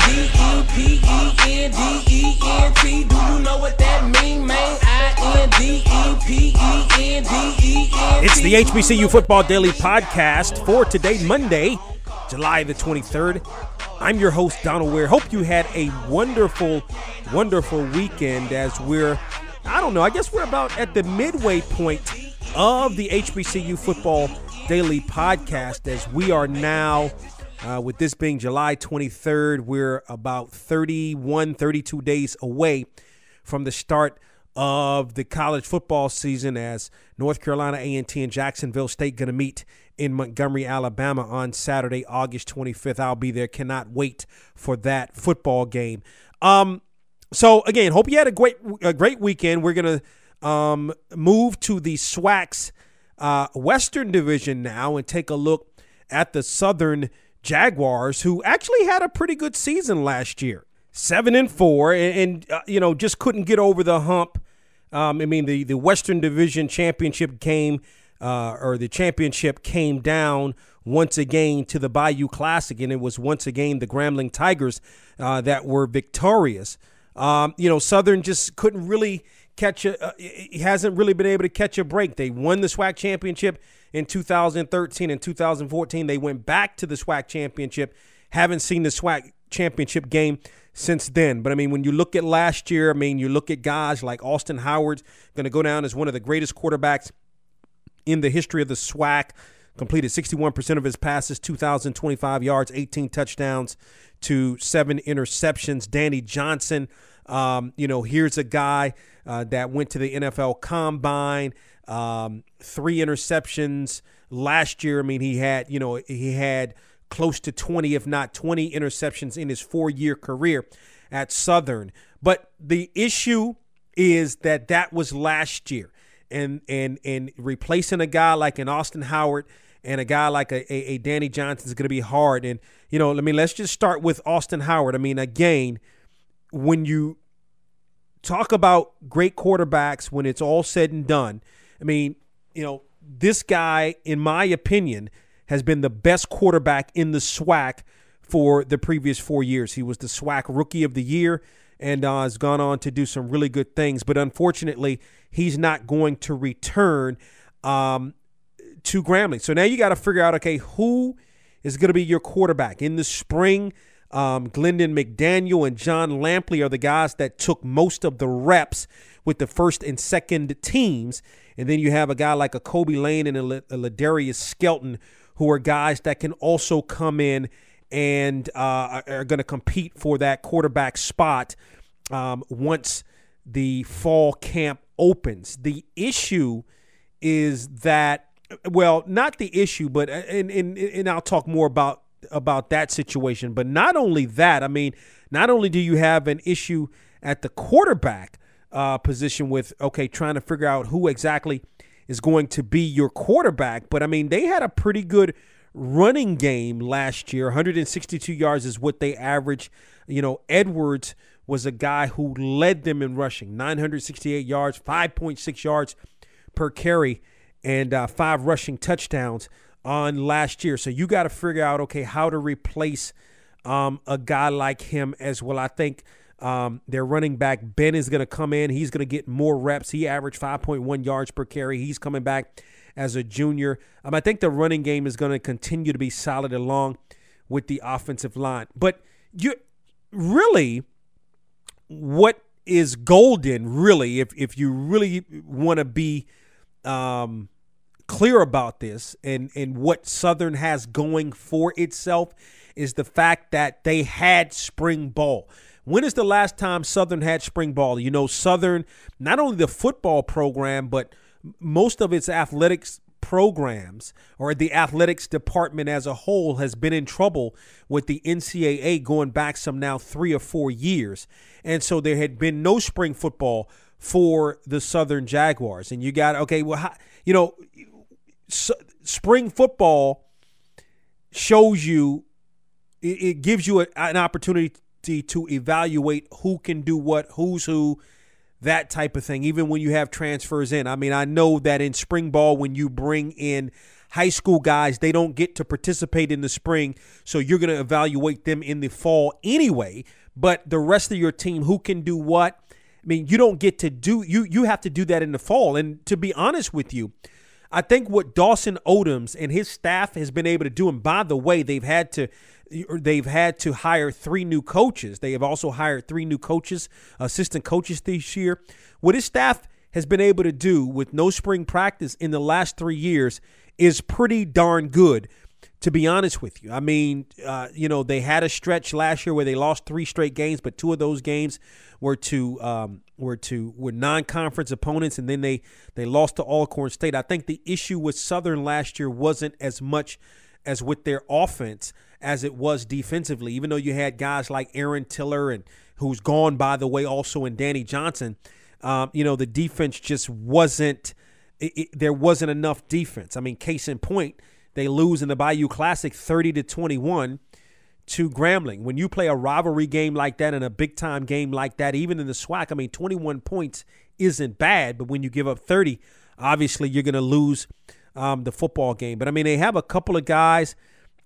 I-N-D-E-P-E-N-D-E-N-T. Do you know what that mean, man? I-N-D-E-P-E-N-D-E-N-T. It's the HBCU Football Daily Podcast for today, Monday, July the 23rd. I'm your host, Donal Ware. Hope you had a wonderful, wonderful weekend as we're, I don't know, I guess we're about at the midway point of the HBCU Football Daily Podcast as we are now, uh, with this being July 23rd, we're about 31, 32 days away from the start of the college football season as North Carolina A&T and Jacksonville State going to meet in Montgomery, Alabama on Saturday, August 25th. I'll be there. Cannot wait for that football game. Um, so again, hope you had a great a great weekend. We're gonna um, move to the SWAC's uh, Western Division now and take a look at the Southern Jaguars, who actually had a pretty good season last year, seven and four, and, and uh, you know just couldn't get over the hump. Um, I mean, the the Western Division championship game uh, or the championship came down once again to the Bayou Classic, and it was once again the Grambling Tigers uh, that were victorious. Um, you know, Southern just couldn't really catch a. Uh, he hasn't really been able to catch a break. They won the SWAC championship in 2013 and 2014. They went back to the SWAC championship. Haven't seen the SWAC championship game since then. But I mean, when you look at last year, I mean, you look at guys like Austin Howard's going to go down as one of the greatest quarterbacks in the history of the SWAC. Completed 61% of his passes, 2,025 yards, 18 touchdowns to seven interceptions. Danny Johnson, um, you know, here's a guy uh, that went to the NFL Combine, um, three interceptions last year. I mean, he had, you know, he had close to 20, if not 20 interceptions in his four year career at Southern. But the issue is that that was last year and and and replacing a guy like an Austin Howard and a guy like a, a, a Danny Johnson is going to be hard. And you know, I mean, let's just start with Austin Howard. I mean, again, when you talk about great quarterbacks, when it's all said and done, I mean, you know, this guy, in my opinion, has been the best quarterback in the SWAC for the previous four years. He was the SWAC Rookie of the Year and uh, has gone on to do some really good things. But unfortunately, he's not going to return um, to Grambling. So now you got to figure out, okay, who is going to be your quarterback in the spring? Um, Glendon McDaniel and John Lampley are the guys that took most of the reps with the first and second teams. And then you have a guy like a Kobe Lane and a, Ladarius Skelton, who are guys that can also come in and uh, are going to compete for that quarterback spot um, once the fall camp opens. The issue is that, well, not the issue, but uh, and and, and I'll talk more about about that situation. But not only that, I mean, not only do you have an issue at the quarterback uh, position with okay, trying to figure out who exactly is going to be your quarterback, but I mean, they had a pretty good running game last year. 162 yards is what they averaged. You know, Edwards was a guy who led them in rushing 968 yards, 5.6 yards per carry, and uh, five rushing touchdowns on last year. So you got to figure out, okay, how to replace um, a guy like him as well. I think um, their running back, Ben, is going to come in. He's going to get more reps. He averaged 5.1 yards per carry. He's coming back as a junior. Um, I think the running game is going to continue to be solid along with the offensive line. But you really – what is golden, really, if if you really want to be um, clear about this, and and what Southern has going for itself is the fact that they had spring ball. When is the last time Southern had spring ball? You know, Southern, not only the football program, but most of its athletics programs or the athletics department as a whole has been in trouble with the NCAA going back some now three or four years. And so there had been no spring football for the Southern Jaguars. And you got, okay, well, how, you know, so, spring football shows you, it, it gives you a, an opportunity to evaluate who can do what, who's who, that type of thing, even when you have transfers in. I mean, I know that in spring ball, when you bring in high school guys, they don't get to participate in the spring, so you're going to evaluate them in the fall anyway. But the rest of your team, who can do what? I mean, you don't get to do you you have to do that in the fall. And to be honest with you, I think what Dawson Odums and his staff has been able to do, and by the way, they've had to they've had to hire three new coaches. They have also hired three new coaches, assistant coaches this year. What his staff has been able to do with no spring practice in the last three years is pretty darn good. To be honest with you, I mean, uh, you know, they had a stretch last year where they lost three straight games, but two of those games were to um, were to were non-conference opponents, and then they they lost to Alcorn State. I think the issue with Southern last year wasn't as much as with their offense as it was defensively. Even though you had guys like Aaron Tiller and who's gone by the way, also and Danny Johnson, um, you know the defense just wasn't. It, it, there wasn't enough defense. I mean, case in point, they lose in the Bayou Classic, thirty to twenty-one to Grambling. When you play a rivalry game like that and a big time game like that, even in the SWAC, I mean, 21 points isn't bad, but when you give up 30, obviously you're going to lose um, the football game. But I mean, they have a couple of guys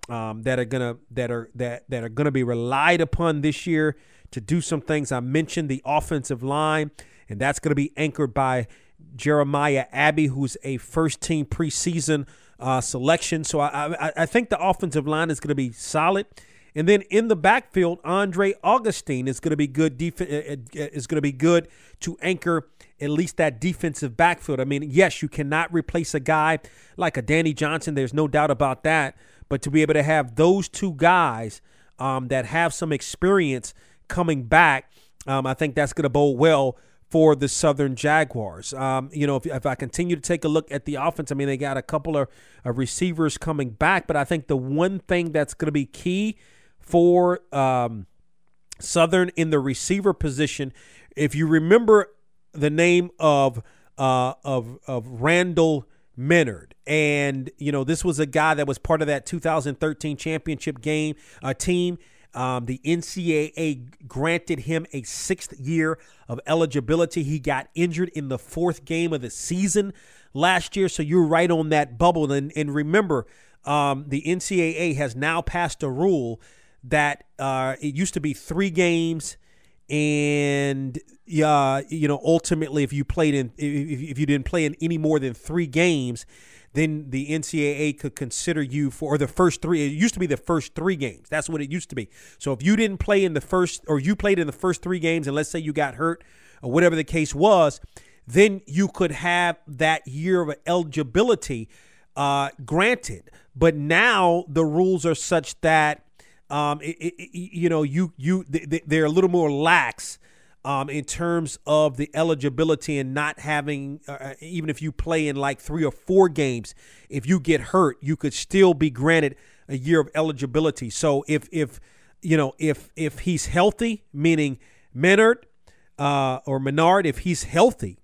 um, that are gonna that are that that are gonna be relied upon this year to do some things. I mentioned the offensive line, and that's gonna be anchored by Jeremiah Abbey, who's a first team preseason uh, selection. So I, I, I think the offensive line is going to be solid. And then in the backfield, Andre Augustine is going to be good. Def- uh, uh, is going to be good to anchor at least that defensive backfield. I mean, yes, you cannot replace a guy like a Danny Johnson. There's no doubt about that. But to be able to have those two guys um, that have some experience coming back, um, I think that's going to bode well for the Southern Jaguars. Um, you know, if, if, I continue to take a look at the offense, I mean, they got a couple of, receivers coming back, but I think the one thing that's going to be key for um, Southern in the receiver position, if you remember the name of uh, of of Randall Menard, and you know this was a guy that was part of that 2013 championship game uh, team. Um, the NCAA granted him a sixth year of eligibility. He got injured in the fourth game of the season last year, so you're right on that bubble. And, and remember, um, the NCAA has now passed a rule that uh, it used to be three games and uh, you know ultimately if you played in if, if you didn't play in any more than three games then the ncaa could consider you for the first three it used to be the first three games. That's what it used to be. So if you didn't play in the first or you played in the first three games and let's say you got hurt or whatever the case was then you could have that year of eligibility uh, granted. But now the rules are such that um, it, it, you know, you you they're a little more lax um, in terms of the eligibility and not having uh, uh, even if you play in like three or four games, if you get hurt, you could still be granted a year of eligibility. So if if you know if if he's healthy, meaning Menard uh, or Menard, if he's healthy,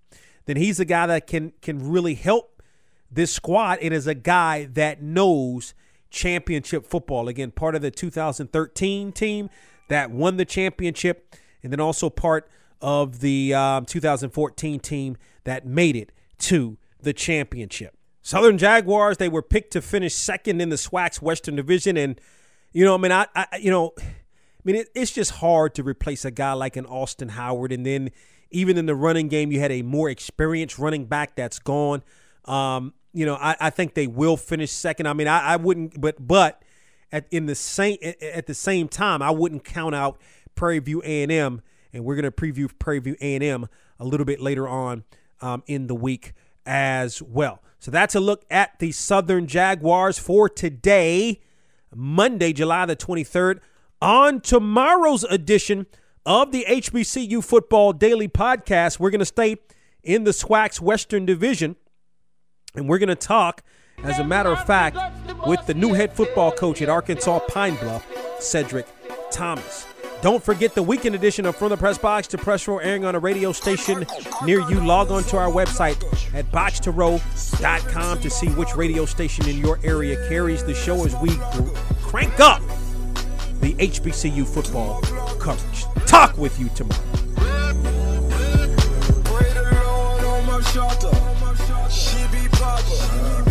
then he's a guy that can can really help this squad. It is a guy that knows championship football. Again, part of the 2013 team that won the championship, and then also part of the um, 2014 team that made it to the championship. Southern Jaguars, they were picked to finish second in the SWAC's Western Division. And, you know, I mean, I, I you know, I mean, it, it's just hard to replace a guy like an Austin Howard. And then even in the running game, you had a more experienced running back that's gone. Um, you know, I, I think they will finish second. I mean, I, I wouldn't, but but at in the same at the same time, I wouldn't count out Prairie View A and we're going to preview Prairie View A and M a little bit later on um, in the week as well. So that's a look at the Southern Jaguars for today, Monday, July the 23rd. On tomorrow's edition of the HBCU Football Daily Podcast, we're going to stay in the SWAC's Western Division. And we're going to talk, as a matter of fact, with the new head football coach at Arkansas Pine Bluff, Cedric Thomas. Don't forget the weekend edition of From the Press Box to Press Row airing on a radio station near you. Log on to our website at boxtorow.com to see which radio station in your area carries the show as we crank up the HBCU football coverage. Talk with you tomorrow. She be proper.